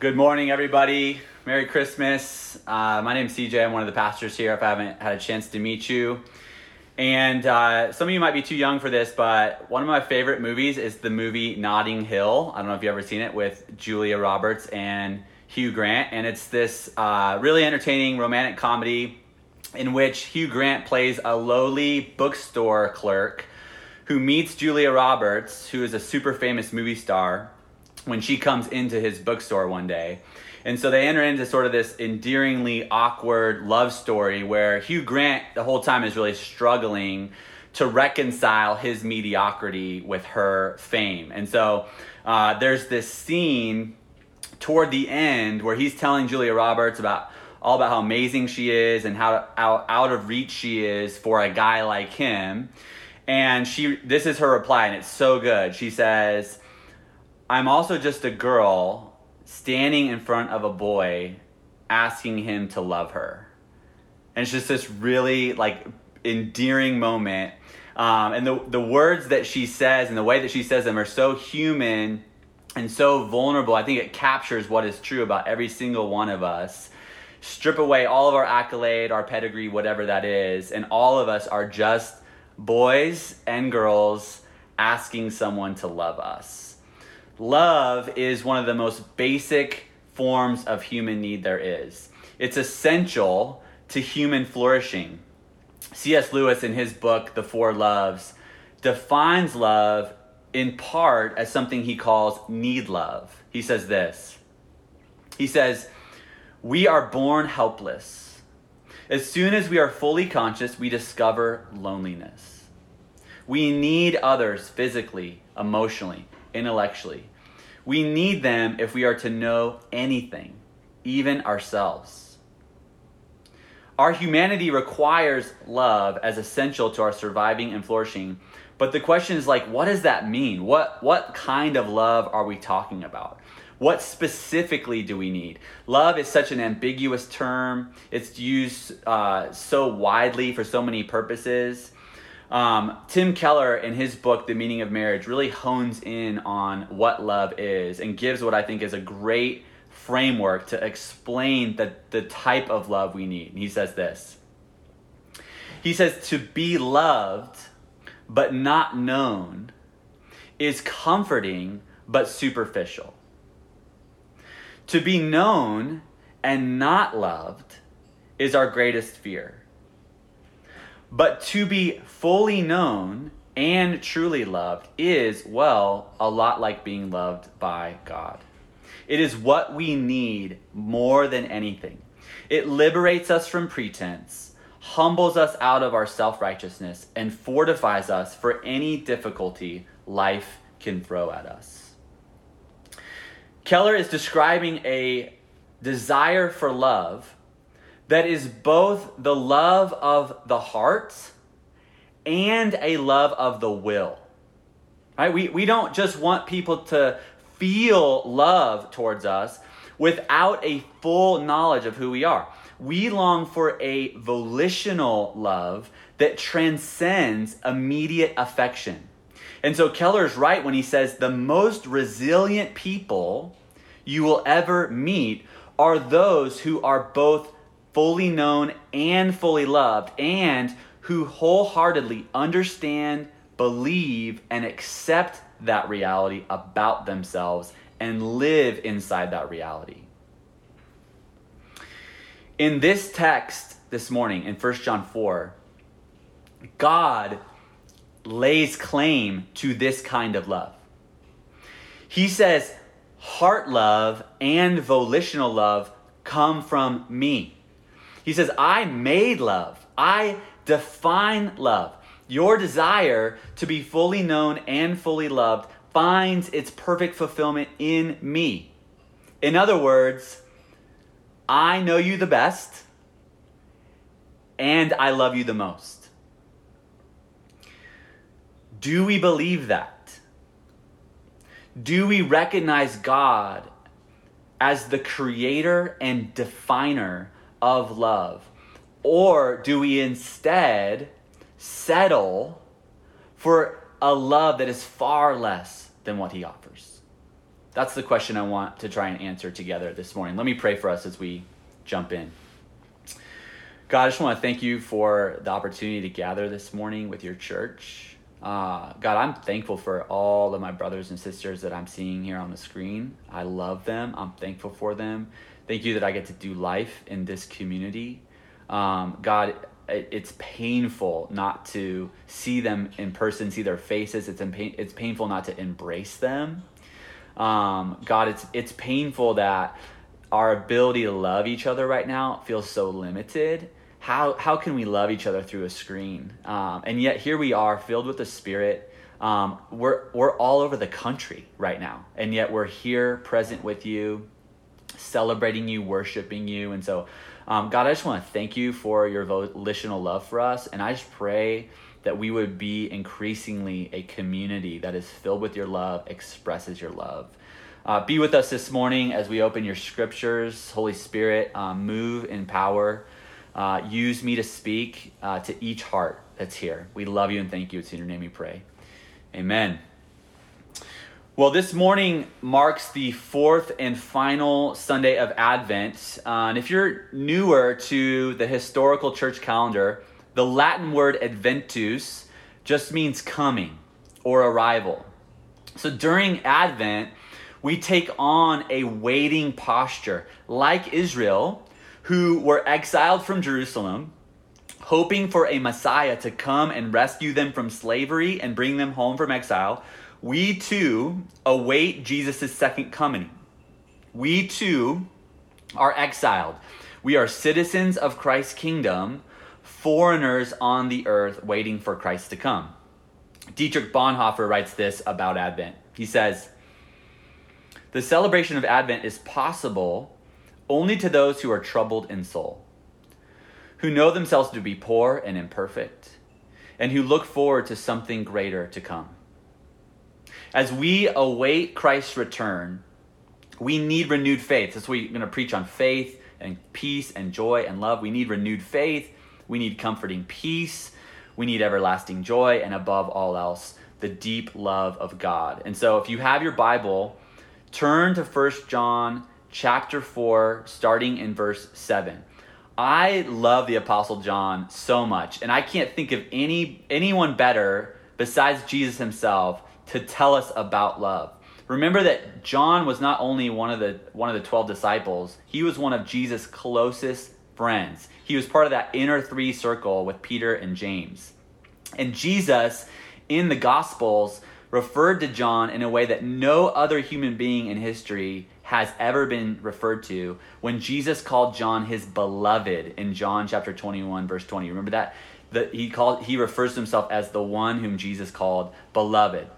Good morning, everybody. Merry Christmas. Uh, my is CJ. I'm one of the pastors here. If I haven't had a chance to meet you, and uh, some of you might be too young for this, but one of my favorite movies is the movie Notting Hill. I don't know if you've ever seen it with Julia Roberts and Hugh Grant, and it's this uh, really entertaining romantic comedy in which Hugh Grant plays a lowly bookstore clerk who meets Julia Roberts, who is a super famous movie star, when she comes into his bookstore one day. And so they enter into sort of this endearingly awkward love story where Hugh Grant the whole time is really struggling to reconcile his mediocrity with her fame. And so uh, there's this scene toward the end where he's telling Julia Roberts about all about how amazing she is and how, how out of reach she is for a guy like him. And she this is her reply and it's so good. She says, "I'm also just a girl standing in front of a boy asking him to love her. And it's just this really like endearing moment. Um, and the, the words that she says and the way that she says them are so human and so vulnerable. I think it captures what is true about every single one of us. Strip away all of our accolade, our pedigree, whatever that is, and all of us are just boys and girls asking someone to love us. Love is one of the most basic forms of human need there is. It's essential to human flourishing. C.S. Lewis, in his book, The Four Loves, defines love in part as something he calls need love. He says this He says, We are born helpless. As soon as we are fully conscious, we discover loneliness. We need others physically, emotionally, intellectually. We need them if we are to know anything, even ourselves. Our humanity requires love as essential to our surviving and flourishing. But the question is like, what does that mean? What, what kind of love are we talking about? What specifically do we need? Love is such an ambiguous term. It's used uh, so widely for so many purposes. Um, Tim Keller, in his book, The Meaning of Marriage, really hones in on what love is and gives what I think is a great framework to explain the, the type of love we need. And he says this He says, To be loved but not known is comforting but superficial. To be known and not loved is our greatest fear. But to be fully known and truly loved is, well, a lot like being loved by God. It is what we need more than anything. It liberates us from pretense, humbles us out of our self righteousness, and fortifies us for any difficulty life can throw at us. Keller is describing a desire for love that is both the love of the heart and a love of the will. Right? We, we don't just want people to feel love towards us without a full knowledge of who we are. We long for a volitional love that transcends immediate affection. And so Keller's right when he says the most resilient people you will ever meet are those who are both fully known and fully loved, and who wholeheartedly understand, believe, and accept that reality about themselves and live inside that reality. In this text this morning, in 1 John 4, God lays claim to this kind of love. He says, heart love and volitional love come from me. He says, I made love. I define love. Your desire to be fully known and fully loved finds its perfect fulfillment in me. In other words, I know you the best and I love you the most. Do we believe that? Do we recognize God as the creator and definer of love? Or do we instead settle for a love that is far less than what he offers? That's the question I want to try and answer together this morning. Let me pray for us as we jump in. God, I just want to thank you for the opportunity to gather this morning with your church. Uh, God, I'm thankful for all of my brothers and sisters that I'm seeing here on the screen. I love them. I'm thankful for them. Thank you that I get to do life in this community. Um, God, it's painful not to see them in person, see their faces. It's, impa- it's painful not to embrace them. Um, God, it's, it's painful that our ability to love each other right now feels so limited how how can we love each other through a screen? Um, and yet here we are, filled with the Spirit. Um, we're we're all over the country right now, and yet we're here, present with you, celebrating you, worshiping you. And so, um, God, I just want to thank you for your volitional love for us, and I just pray that we would be increasingly a community that is filled with your love, expresses your love. Uh, be with us this morning as we open your scriptures. Holy Spirit, um, move in power. Uh, use me to speak uh, to each heart that's here. We love you and thank you. It's in your name we pray. Amen. Well, this morning marks the fourth and final Sunday of Advent. Uh, and if you're newer to the historical church calendar, the Latin word adventus just means coming or arrival. So during Advent, we take on a waiting posture. Like Israel, who were exiled from Jerusalem, hoping for a Messiah to come and rescue them from slavery and bring them home from exile, we too await Jesus' second coming. We too are exiled. We are citizens of Christ's kingdom, foreigners on the earth waiting for Christ to come. Dietrich Bonhoeffer writes this about Advent. He says, The celebration of Advent is possible only to those who are troubled in soul, who know themselves to be poor and imperfect, and who look forward to something greater to come. As we await Christ's return, we need renewed faith. That's why we're going to preach on faith and peace and joy and love. We need renewed faith. We need comforting peace. We need everlasting joy. And above all else, the deep love of God. And so if you have your Bible, turn to 1 John chapter 4, starting in verse 7. I love the Apostle John so much, and I can't think of any anyone better besides Jesus himself to tell us about love. Remember that John was not only one of the one of the 12 disciples, he was one of Jesus' closest friends. He was part of that inner three circle with Peter and James. And Jesus in the Gospels referred to John in a way that no other human being in history has ever been referred to when Jesus called John his beloved in John chapter 21 verse 20. Remember that? That he called he refers to himself as the one whom Jesus called beloved.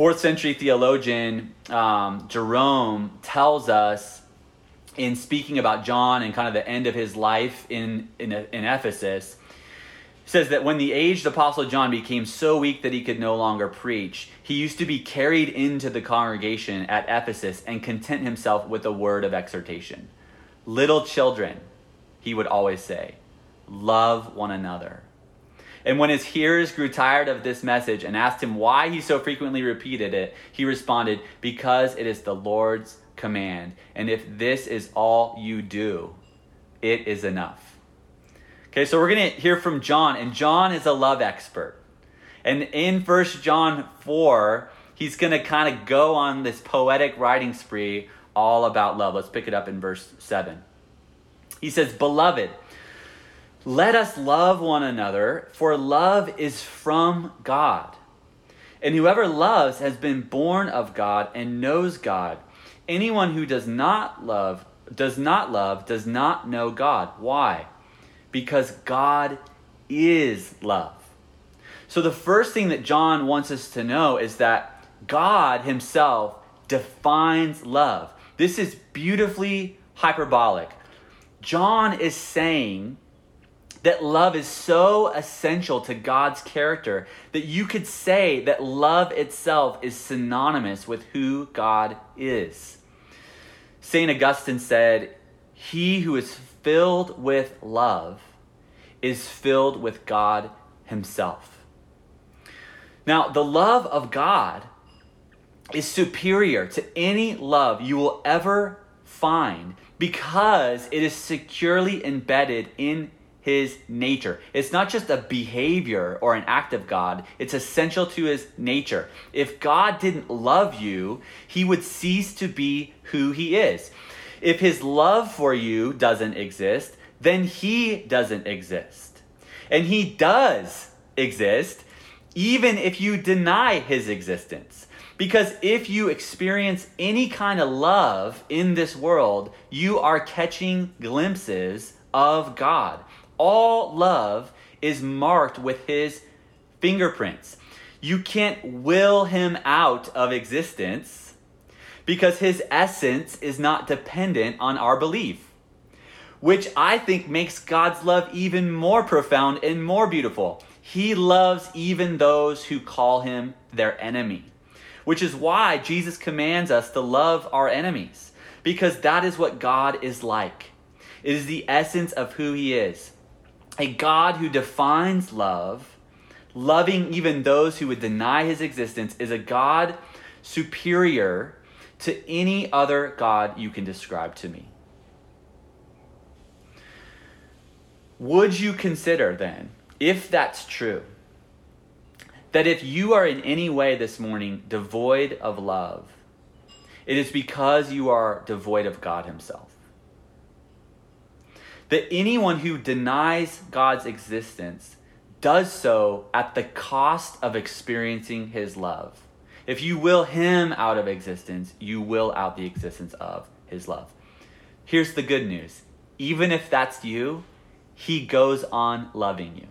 Fourth century theologian um, Jerome tells us in speaking about John and kind of the end of his life in, in, in Ephesus says that when the aged apostle John became so weak that he could no longer preach, he used to be carried into the congregation at Ephesus and content himself with a word of exhortation. Little children, he would always say, love one another. And when his hearers grew tired of this message and asked him why he so frequently repeated it, he responded, Because it is the Lord's command. And if this is all you do, it is enough. Okay, so we're going to hear from John, and John is a love expert. And in First John 4, he's going to kind of go on this poetic writing spree all about love. Let's pick it up in verse 7. He says, Beloved, let us love one another, for love is from God. And whoever loves has been born of God and knows God. Anyone who does not love does not love does not know God. Why? because God is love. So, the first thing that John wants us to know is that God Himself defines love. This is beautifully hyperbolic. John is saying that love is so essential to God's character that you could say that love itself is synonymous with who God is. St. Augustine said, He who is filled with love is filled with God Himself. Now, the love of God is superior to any love you will ever find because it is securely embedded in his nature. It's not just a behavior or an act of God, it's essential to his nature. If God didn't love you, he would cease to be who he is. If his love for you doesn't exist, then he doesn't exist. And he does exist even if you deny his existence. Because if you experience any kind of love in this world, you are catching glimpses of God. All love is marked with his fingerprints. You can't will him out of existence because his essence is not dependent on our belief, which I think makes God's love even more profound and more beautiful. He loves even those who call him their enemy which is why Jesus commands us to love our enemies, because that is what God is like. It is the essence of who He is. A God who defines love, loving even those who would deny His existence, is a God superior to any other God you can describe to me. Would you consider then, if that's true, that if you are in any way this morning devoid of love, it is because you are devoid of God Himself. That anyone who denies God's existence does so at the cost of experiencing His love. If you will Him out of existence, you will out the existence of His love. Here's the good news even if that's you, He goes on loving you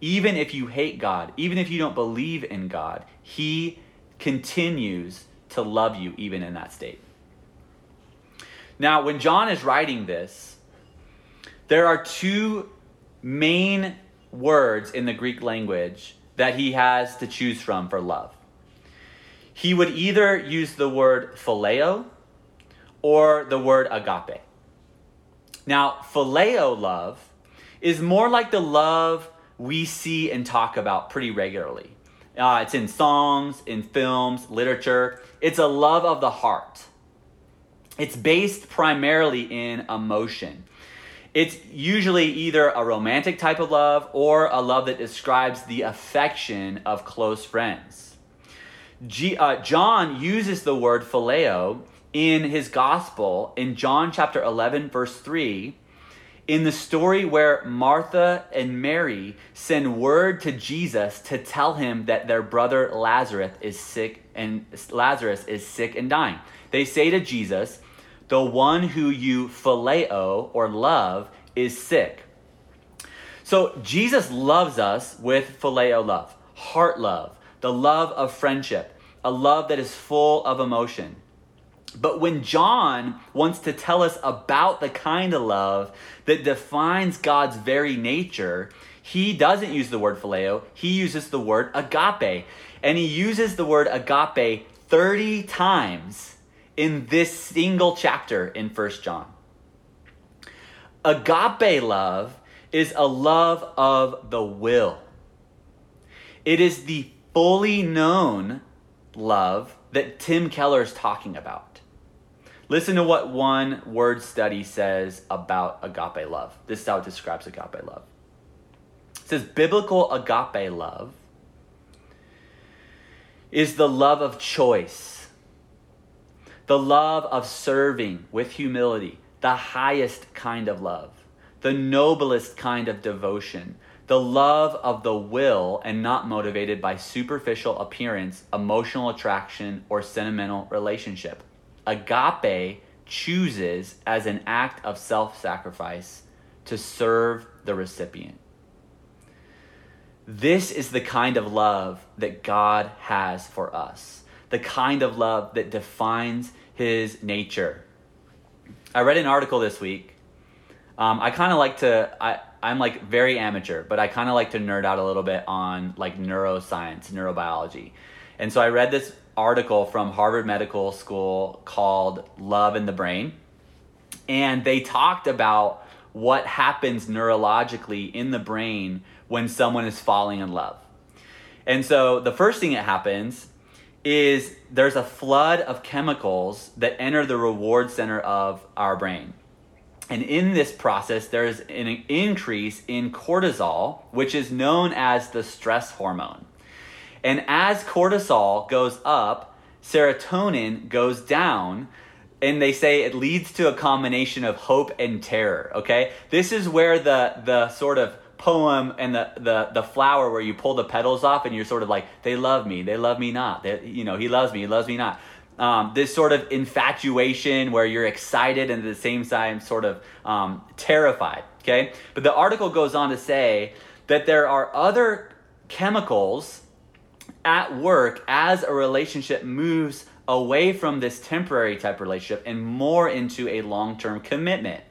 even if you hate God, even if you don't believe in God, He continues to love you even in that state. Now, when John is writing this, there are two main words in the Greek language that he has to choose from for love. He would either use the word phileo or the word agape. Now, phileo love is more like the love we see and talk about pretty regularly. Uh, it's in songs, in films, literature. It's a love of the heart. It's based primarily in emotion. It's usually either a romantic type of love or a love that describes the affection of close friends. G, uh, John uses the word phileo in his gospel in John chapter 11, verse 3 in the story where Martha and Mary send word to Jesus to tell him that their brother Lazarus is sick and Lazarus is sick and dying. They say to Jesus, "The one who you phileo or love is sick." So Jesus loves us with phileo love, heart love, the love of friendship, a love that is full of emotion. But when John wants to tell us about the kind of love that defines God's very nature, he doesn't use the word phileo, he uses the word agape. And he uses the word agape 30 times in this single chapter in First John. Agape love is a love of the will. It is the fully known love that Tim Keller is talking about. Listen to what one word study says about agape love. This is how it describes agape love. It says biblical agape love is the love of choice, the love of serving with humility, the highest kind of love, the noblest kind of devotion, the love of the will and not motivated by superficial appearance, emotional attraction, or sentimental relationship agape chooses as an act of self sacrifice to serve the recipient. This is the kind of love that God has for us, the kind of love that defines his nature. I read an article this week. Um, I kind of like to, I, I'm like very amateur, but I kind of like to nerd out a little bit on like neuroscience, neurobiology. And so I read this article from Harvard Medical School called Love in the Brain. And they talked about what happens neurologically in the brain when someone is falling in love. And so the first thing that happens is there's a flood of chemicals that enter the reward center of our brain. And in this process, there's an increase in cortisol, which is known as the stress hormone. And as cortisol goes up, serotonin goes down, and they say it leads to a combination of hope and terror. Okay, this is where the the sort of poem and the, the the flower where you pull the petals off and you're sort of like they love me they love me not they, you know he loves me he loves me not. Um, this sort of infatuation where you're excited and at the same time sort of um, terrified okay? But the article goes on to say that there are other chemicals at work as a relationship moves away from this temporary type relationship and more into a long-term commitment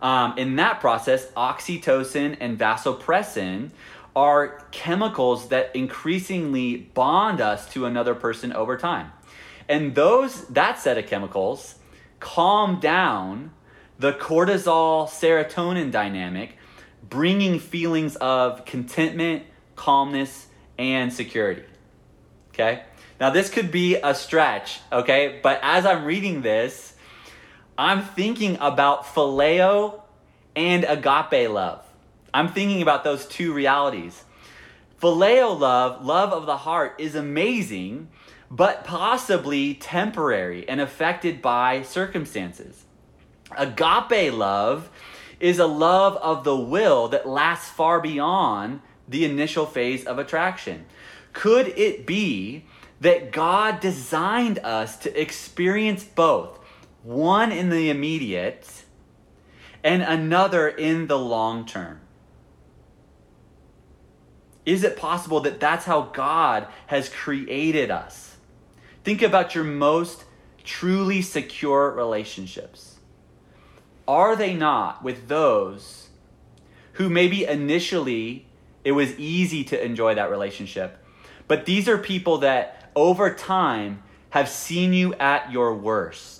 um, in that process, oxytocin and vasopressin are chemicals that increasingly bond us to another person over time. And those that set of chemicals calm down the cortisol serotonin dynamic, bringing feelings of contentment, calmness, and security. Okay? Now, this could be a stretch, okay? But as I'm reading this, I'm thinking about phileo and agape love. I'm thinking about those two realities. Phileo love, love of the heart, is amazing, but possibly temporary and affected by circumstances. Agape love is a love of the will that lasts far beyond the initial phase of attraction. Could it be that God designed us to experience both? One in the immediate and another in the long term? Is it possible that that's how God has created us? Think about your most truly secure relationships. Are they not with those who maybe initially it was easy to enjoy that relationship, but these are people that over time have seen you at your worst?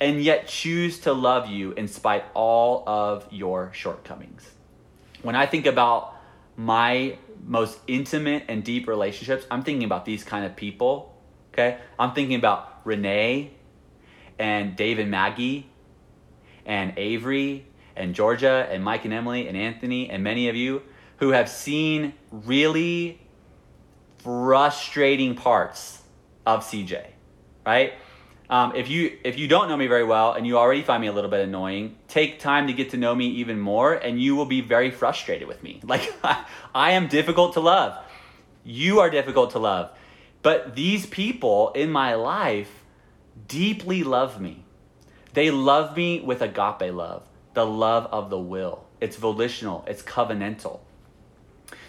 And yet choose to love you in spite all of your shortcomings. When I think about my most intimate and deep relationships, I'm thinking about these kind of people. Okay? I'm thinking about Renee and Dave and Maggie and Avery and Georgia and Mike and Emily and Anthony and many of you who have seen really frustrating parts of CJ, right? Um, if you if you don't know me very well and you already find me a little bit annoying, take time to get to know me even more, and you will be very frustrated with me. Like I am difficult to love. You are difficult to love. But these people in my life deeply love me. They love me with agape love, the love of the will. It's volitional, it's covenantal.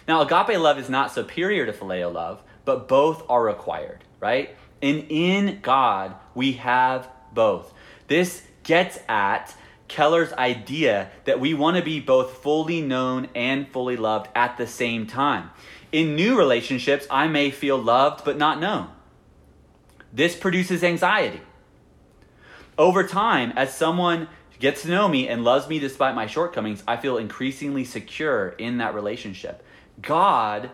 Now, agape love is not superior to phileo love, but both are required, right? And in God, we have both. This gets at Keller's idea that we want to be both fully known and fully loved at the same time. In new relationships, I may feel loved but not known. This produces anxiety. Over time, as someone gets to know me and loves me despite my shortcomings, I feel increasingly secure in that relationship. God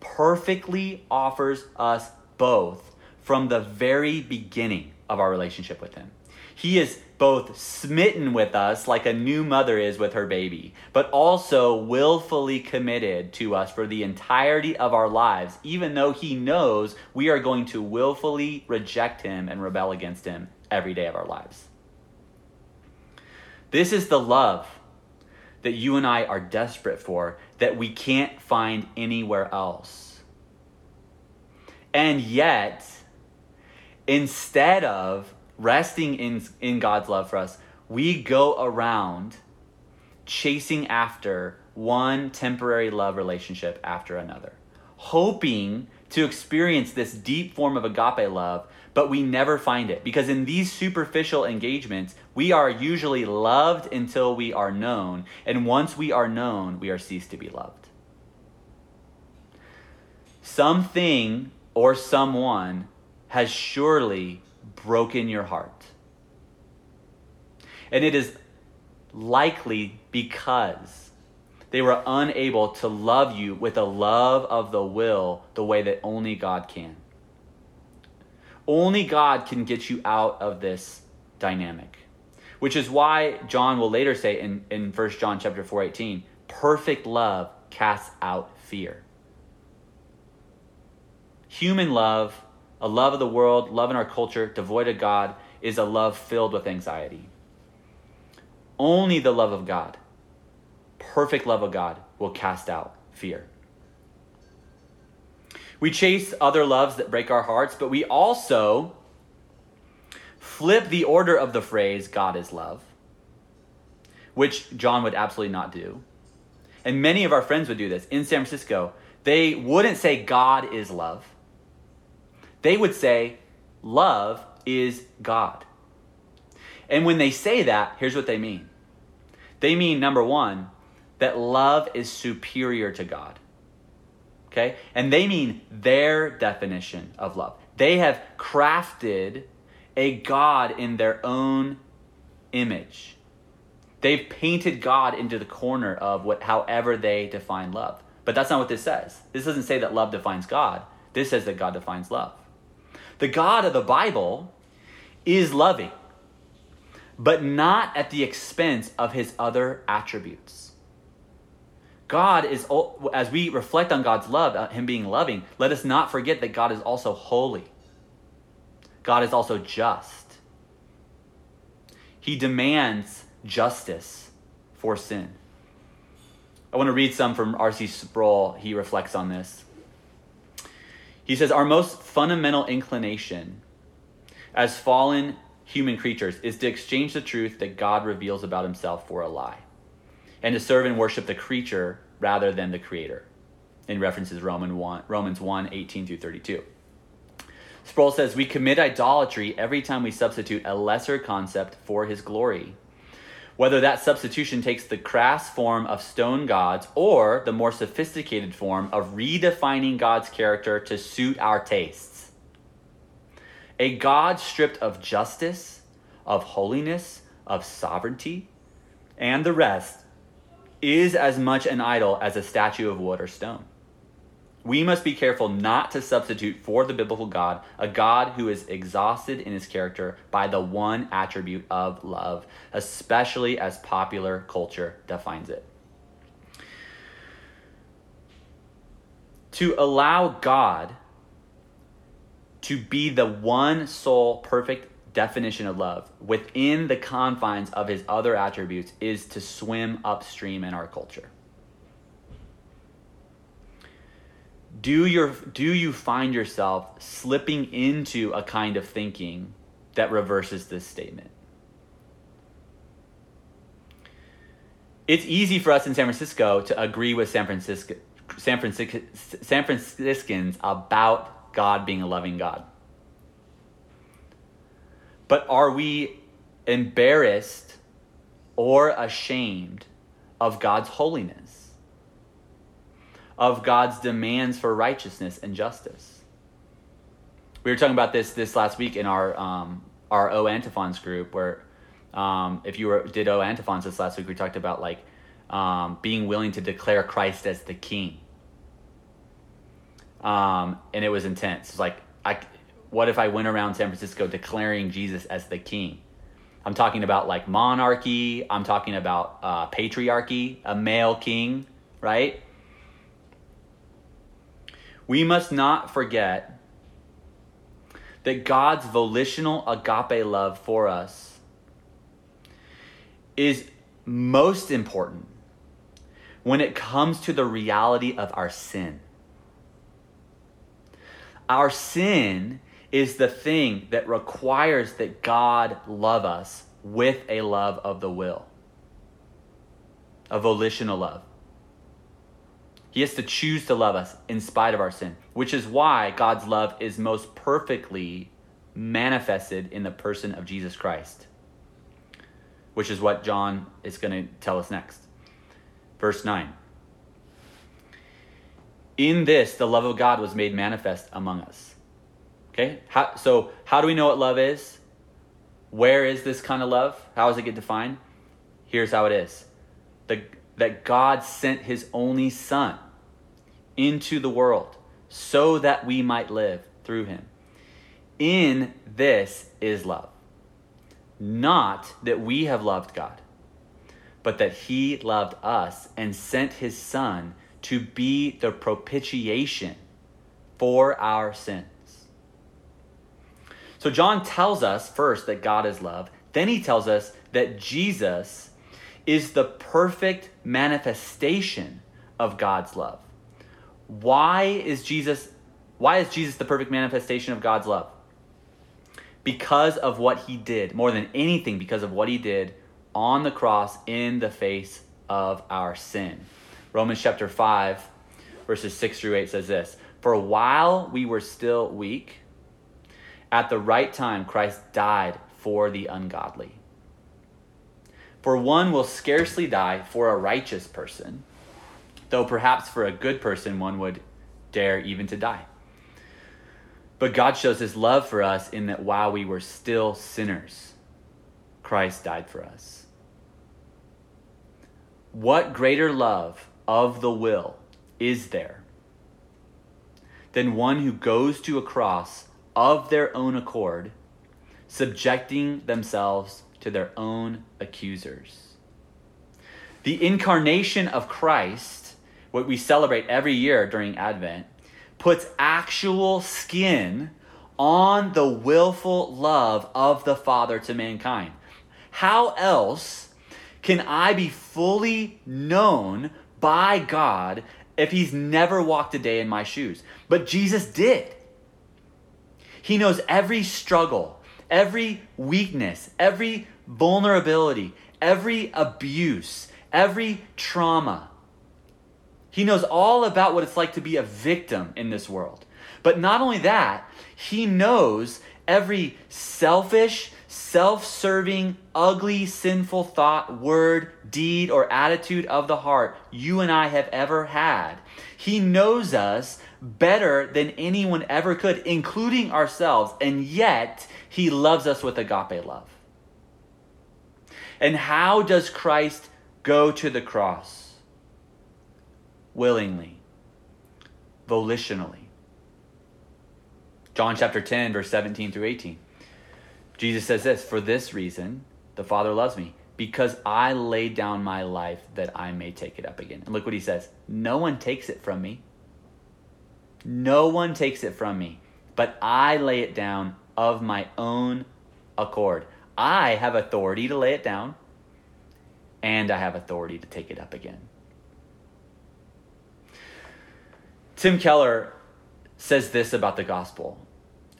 perfectly offers us both from the very beginning of our relationship with Him. He is both smitten with us like a new mother is with her baby, but also willfully committed to us for the entirety of our lives, even though He knows we are going to willfully reject Him and rebel against Him every day of our lives. This is the love that you and I are desperate for that we can't find anywhere else. And yet, instead of resting in, in God's love for us, we go around chasing after one temporary love relationship after another, hoping to experience this deep form of agape love, but we never find it. Because in these superficial engagements, we are usually loved until we are known, and once we are known, we are ceased to be loved. Something or someone has surely broken your heart. And it is likely because they were unable to love you with a love of the will the way that only God can. Only God can get you out of this dynamic. Which is why John will later say in, in 1 John chapter 4, 18, perfect love casts out fear. Human love, a love of the world, love in our culture, devoid of God, is a love filled with anxiety. Only the love of God, perfect love of God, will cast out fear. We chase other loves that break our hearts, but we also flip the order of the phrase, God is love, which John would absolutely not do. And many of our friends would do this. In San Francisco, they wouldn't say, God is love. They would say, love is God. And when they say that, here's what they mean they mean, number one, that love is superior to God. Okay? And they mean their definition of love. They have crafted a God in their own image. They've painted God into the corner of what however they define love. But that's not what this says. This doesn't say that love defines God. This says that God defines love. The God of the Bible is loving, but not at the expense of his other attributes. God is, as we reflect on God's love, uh, Him being loving, let us not forget that God is also holy. God is also just. He demands justice for sin. I want to read some from R.C. Sproul. He reflects on this. He says, Our most fundamental inclination as fallen human creatures is to exchange the truth that God reveals about himself for a lie and to serve and worship the creature rather than the creator. In references Roman 1, Romans 1 18 through 32. Sproul says, We commit idolatry every time we substitute a lesser concept for his glory. Whether that substitution takes the crass form of stone gods or the more sophisticated form of redefining God's character to suit our tastes. A God stripped of justice, of holiness, of sovereignty, and the rest is as much an idol as a statue of wood or stone. We must be careful not to substitute for the biblical God a God who is exhausted in his character by the one attribute of love, especially as popular culture defines it. To allow God to be the one sole perfect definition of love within the confines of his other attributes is to swim upstream in our culture. Do, your, do you find yourself slipping into a kind of thinking that reverses this statement? It's easy for us in San Francisco to agree with San Francisco, San, Francisco, San Franciscans about God being a loving God. But are we embarrassed or ashamed of God's holiness, of God's demands for righteousness and justice? We were talking about this this last week in our um, our O antiphons group, where um, if you were, did O antiphons this last week, we talked about like um, being willing to declare Christ as the King, um, and it was intense. It's like I what if I went around San Francisco declaring Jesus as the king? I'm talking about like monarchy, I'm talking about uh, patriarchy, a male king, right? We must not forget that God's volitional agape love for us is most important when it comes to the reality of our sin. Our sin is the thing that requires that God love us with a love of the will, a volitional love. He has to choose to love us in spite of our sin, which is why God's love is most perfectly manifested in the person of Jesus Christ, which is what John is going to tell us next. Verse 9. In this, the love of God was made manifest among us Okay? How, so, how do we know what love is? Where is this kind of love? How does it get defined? Here's how it is the, that God sent his only Son into the world so that we might live through him. In this is love. Not that we have loved God, but that He loved us and sent His Son to be the propitiation for our sins. So, John tells us first that God is love. Then he tells us that Jesus is the perfect manifestation of God's love. Why is Jesus why is Jesus the perfect manifestation of God's love? Because of what he did, more than anything because of what he did on the cross in the face of our sin. Romans chapter 5 verses 6 through 8 says this, "For while we were still weak, at the right time Christ died for the ungodly." For one will scarcely die for a righteous person, though perhaps for a good person one would dare even to die. But God shows his love for us in that while we were still sinners, Christ died for us. What greater love of the will is there than one who goes to a cross of their own accord, subjecting themselves to their own accusers? The incarnation of Christ, what we celebrate every year during Advent, puts actual skin on the willful love of the Father to mankind. How else can I be fully known by God if He's never walked a day in my shoes? But Jesus did. He knows every struggle, every weakness, every vulnerability, every abuse, every trauma. He knows all about what it's like to be a victim in this world. But not only that, he knows every selfish, self serving, ugly, sinful thought, word, deed, or attitude of the heart you and I have ever had. He knows us better than anyone ever could, including ourselves, and yet he loves us with agape love. And how does Christ go to the cross? willingly, volitionally. John chapter 10, verse 17 through 18. Jesus says this For this reason, the Father loves me, because I laid down my life that I may take it up again. And look what he says No one takes it from me. No one takes it from me, but I lay it down of my own accord. I have authority to lay it down, and I have authority to take it up again. Tim Keller says this about the gospel.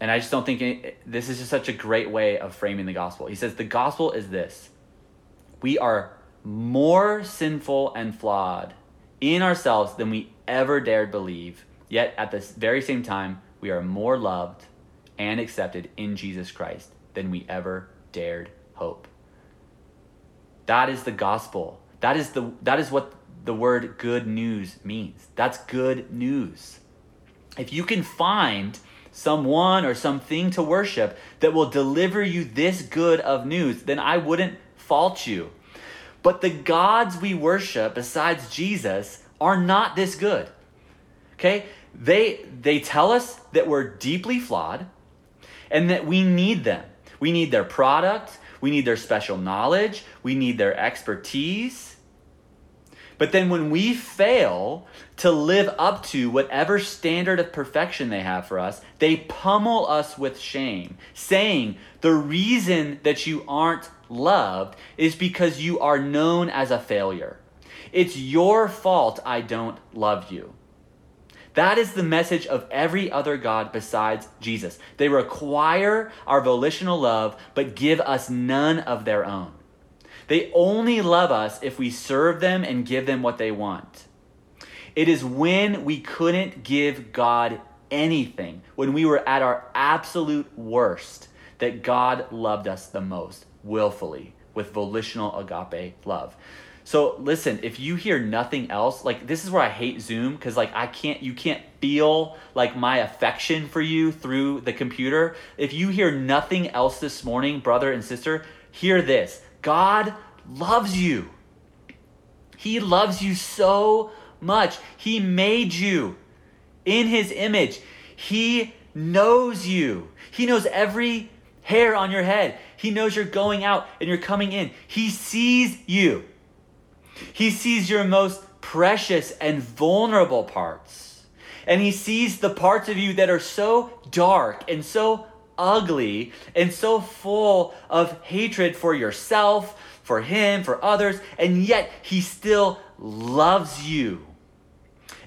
And I just don't think this is just such a great way of framing the gospel. He says, The gospel is this we are more sinful and flawed in ourselves than we ever dared believe, yet at the very same time, we are more loved and accepted in Jesus Christ than we ever dared hope. That is the gospel. That is the that is what the word good news means. That's good news. If you can find someone or something to worship that will deliver you this good of news, then I wouldn't fault you. But the gods we worship besides Jesus are not this good. Okay? They they tell us that we're deeply flawed and that we need them. We need their product, we need their special knowledge, we need their expertise. But then when we fail to live up to whatever standard of perfection they have for us, they pummel us with shame, saying, The reason that you aren't loved is because you are known as a failure. It's your fault I don't love you. That is the message of every other God besides Jesus. They require our volitional love, but give us none of their own. They only love us if we serve them and give them what they want. It is when we couldn't give God anything, when we were at our absolute worst, that God loved us the most, willfully, with volitional agape love. So listen, if you hear nothing else, like this is where I hate Zoom because like I can't you can't feel like my affection for you through the computer. If you hear nothing else this morning, brother and sister, hear this. God loves you. He loves you so much. He made you in his image. He knows you. He knows every hair on your head. He knows you're going out and you're coming in. He sees you. He sees your most precious and vulnerable parts. And he sees the parts of you that are so dark and so ugly and so full of hatred for yourself, for him, for others, and yet he still loves you.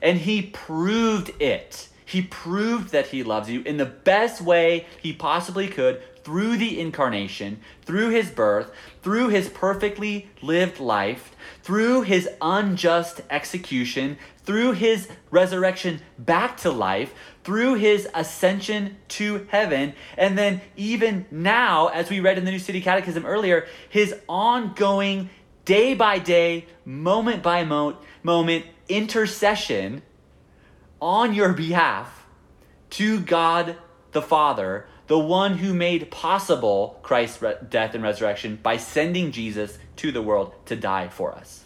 And he proved it. He proved that he loves you in the best way he possibly could through the incarnation, through his birth, through his perfectly lived life, through his unjust execution, through his resurrection back to life, through his ascension to heaven, and then even now, as we read in the New City Catechism earlier, his ongoing day by day, moment by moment intercession on your behalf to God the Father the one who made possible Christ's re- death and resurrection by sending Jesus to the world to die for us.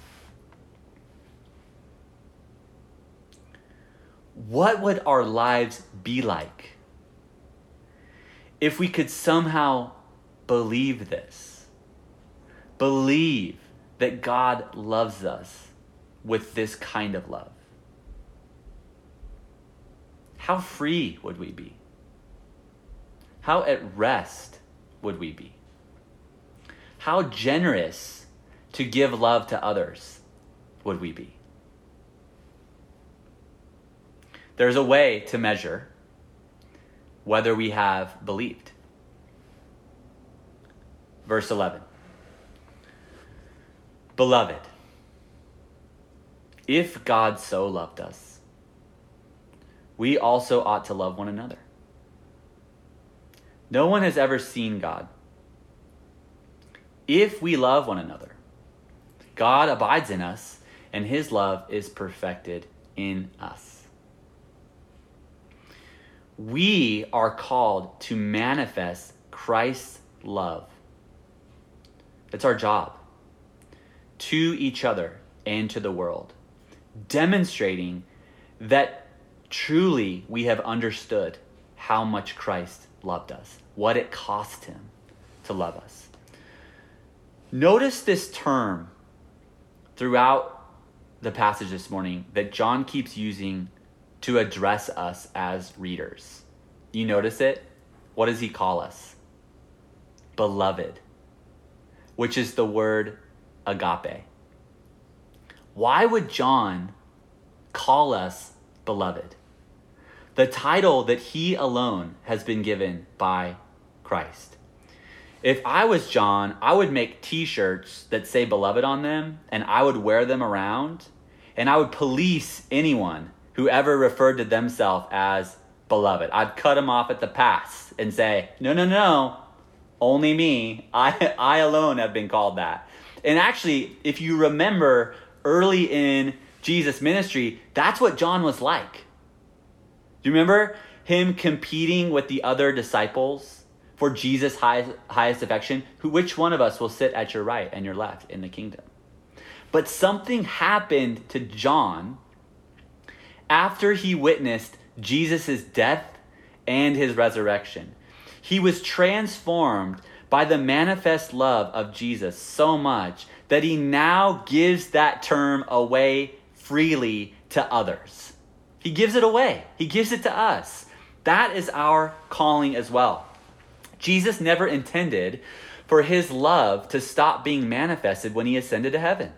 What would our lives be like if we could somehow believe this? Believe that God loves us with this kind of love. How free would we be? How at rest would we be? How generous to give love to others would we be? There's a way to measure whether we have believed. Verse 11 Beloved, if God so loved us, we also ought to love one another. No one has ever seen God. If we love one another, God abides in us, and his love is perfected in us. We are called to manifest Christ's love. It's our job to each other and to the world, demonstrating that truly we have understood how much Christ loved us, what it cost him to love us. Notice this term throughout the passage this morning that John keeps using to address us as readers. You notice it? What does he call us? Beloved, which is the word agape. Why would John call us beloved? The title that he alone has been given by Christ. If I was John, I would make t shirts that say beloved on them and I would wear them around and I would police anyone who ever referred to themselves as beloved. I'd cut them off at the pass and say, no, no, no, only me. I, I alone have been called that. And actually, if you remember early in Jesus' ministry, that's what John was like. Do you remember him competing with the other disciples for Jesus' highest, highest affection? Who, which one of us will sit at your right and your left in the kingdom? But something happened to John after he witnessed Jesus' death and his resurrection. He was transformed by the manifest love of Jesus so much that he now gives that term away freely to others. He gives it away, He gives it to us. That is our calling as well. Jesus never intended for His love to stop being manifested when He ascended to heaven.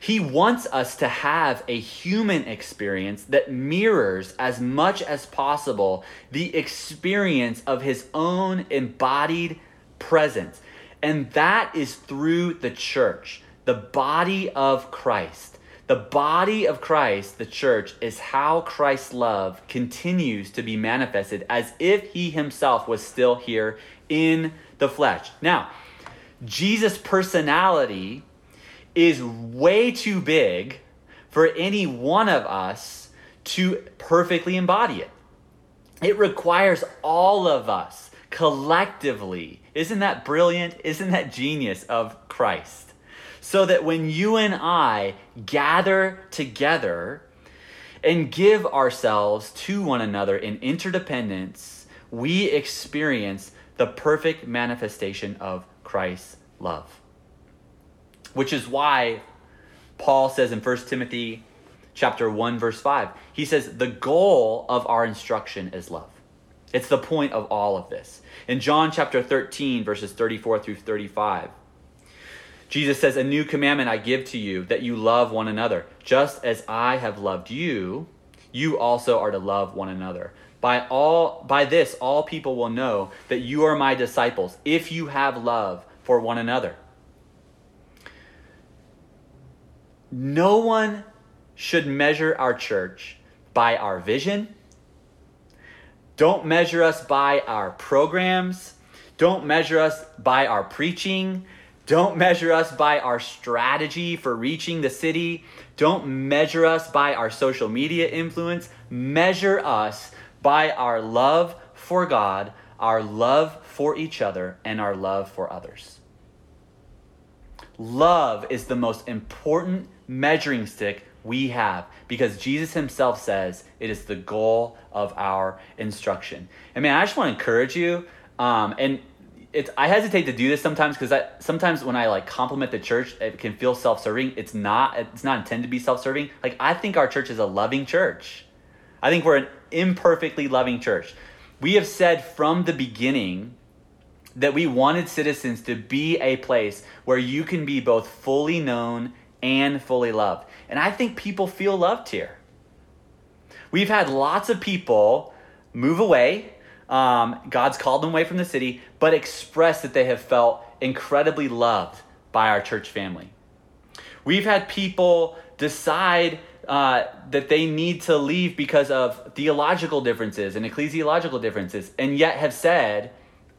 He wants us to have a human experience that mirrors as much as possible the experience of his own embodied presence. And that is through the church, the body of Christ. The body of Christ, the church, is how Christ's love continues to be manifested as if he himself was still here in the flesh. Now, Jesus' personality is way too big for any one of us to perfectly embody it. It requires all of us collectively. Isn't that brilliant? Isn't that genius of Christ? So that when you and I gather together and give ourselves to one another in interdependence, we experience the perfect manifestation of Christ's love. Which is why Paul says in 1 Timothy chapter 1 verse 5, he says the goal of our instruction is love. It's the point of all of this. In John chapter 13 verses 34 through 35, Jesus says, A new commandment I give to you, that you love one another. Just as I have loved you, you also are to love one another. By all by this all people will know that you are my disciples if you have love for one another. No one should measure our church by our vision. Don't measure us by our programs. Don't measure us by our preaching. Don't measure us by our strategy for reaching the city. Don't measure us by our social media influence. Measure us by our love for God, our love for each other, and our love for others. Love is the most important measuring stick we have because Jesus himself says it is the goal of our instruction. And man, I just want to encourage you. Um, and it's I hesitate to do this sometimes because I sometimes when I like compliment the church, it can feel self-serving. It's not. It's not intended to be self-serving. Like I think our church is a loving church. I think we're an imperfectly loving church. We have said from the beginning that we wanted citizens to be a place where you can be both fully known and fully loved. And I think people feel loved here. We've had lots of people move away um, God's called them away from the city, but express that they have felt incredibly loved by our church family. We've had people decide uh, that they need to leave because of theological differences and ecclesiological differences, and yet have said,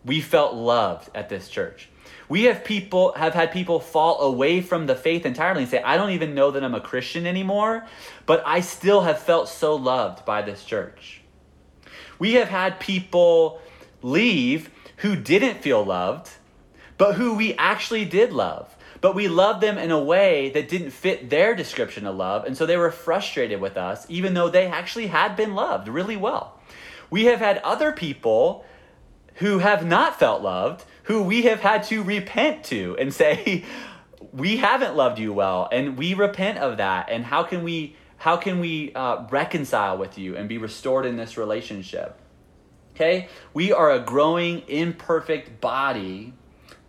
"We felt loved at this church." We have people have had people fall away from the faith entirely and say, "I don't even know that I'm a Christian anymore, but I still have felt so loved by this church." We have had people leave who didn't feel loved, but who we actually did love. But we loved them in a way that didn't fit their description of love, and so they were frustrated with us, even though they actually had been loved really well. We have had other people who have not felt loved, who we have had to repent to and say, we haven't loved you well, and we repent of that. And how can we how can we uh, reconcile with you and be restored in this relationship? Okay? We are a growing, imperfect body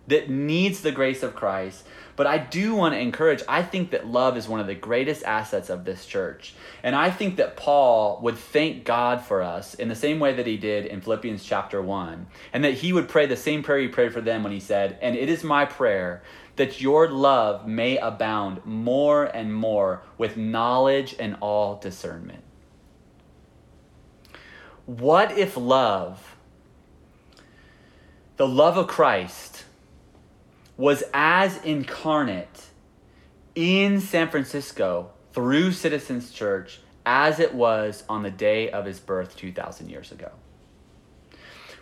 that needs the grace of Christ. But I do want to encourage, I think that love is one of the greatest assets of this church. And I think that Paul would thank God for us in the same way that he did in Philippians chapter 1. And that he would pray the same prayer he prayed for them when he said, And it is my prayer that your love may abound more and more with knowledge and all discernment. What if love, the love of Christ, was as incarnate in San Francisco through Citizens Church as it was on the day of his birth 2,000 years ago?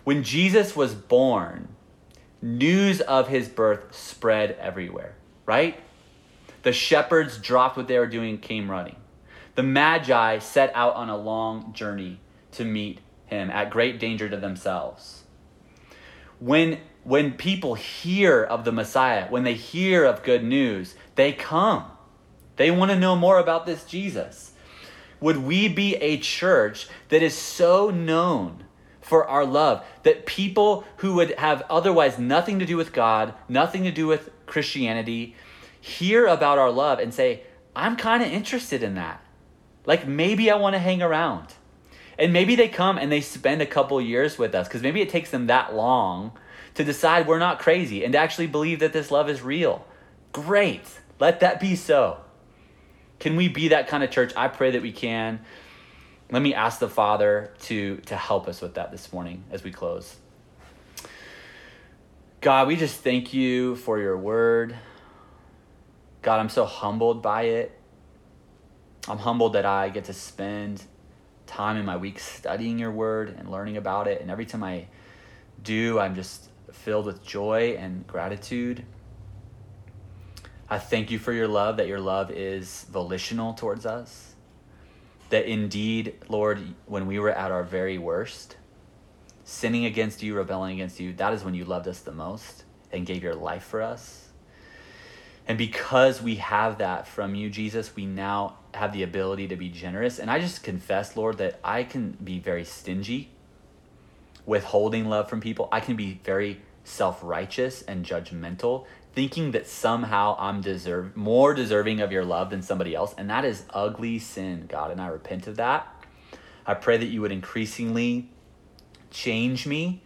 When Jesus was born, news of his birth spread everywhere, right? The shepherds dropped what they were doing, and came running. The Magi set out on a long journey to meet him at great danger to themselves. When, when people hear of the Messiah, when they hear of good news, they come. They want to know more about this Jesus. Would we be a church that is so known for our love that people who would have otherwise nothing to do with God, nothing to do with Christianity, hear about our love and say, I'm kind of interested in that. Like maybe I want to hang around. And maybe they come and they spend a couple years with us because maybe it takes them that long to decide we're not crazy and to actually believe that this love is real. Great. Let that be so. Can we be that kind of church? I pray that we can let me ask the Father to, to help us with that this morning as we close. God, we just thank you for your word. God, I'm so humbled by it. I'm humbled that I get to spend time in my week studying your word and learning about it. And every time I do, I'm just filled with joy and gratitude. I thank you for your love, that your love is volitional towards us that indeed, Lord, when we were at our very worst, sinning against you, rebelling against you, that is when you loved us the most and gave your life for us. And because we have that from you, Jesus, we now have the ability to be generous. And I just confess, Lord, that I can be very stingy, withholding love from people. I can be very self righteous and judgmental, thinking that somehow I'm deserve more deserving of your love than somebody else. And that is ugly sin, God. And I repent of that. I pray that you would increasingly change me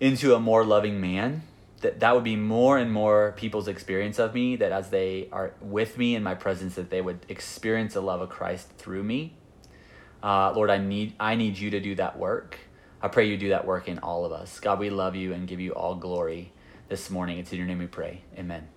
into a more loving man that that would be more and more people's experience of me that as they are with me in my presence that they would experience the love of christ through me uh, lord i need i need you to do that work i pray you do that work in all of us god we love you and give you all glory this morning. It's in your name we pray. Amen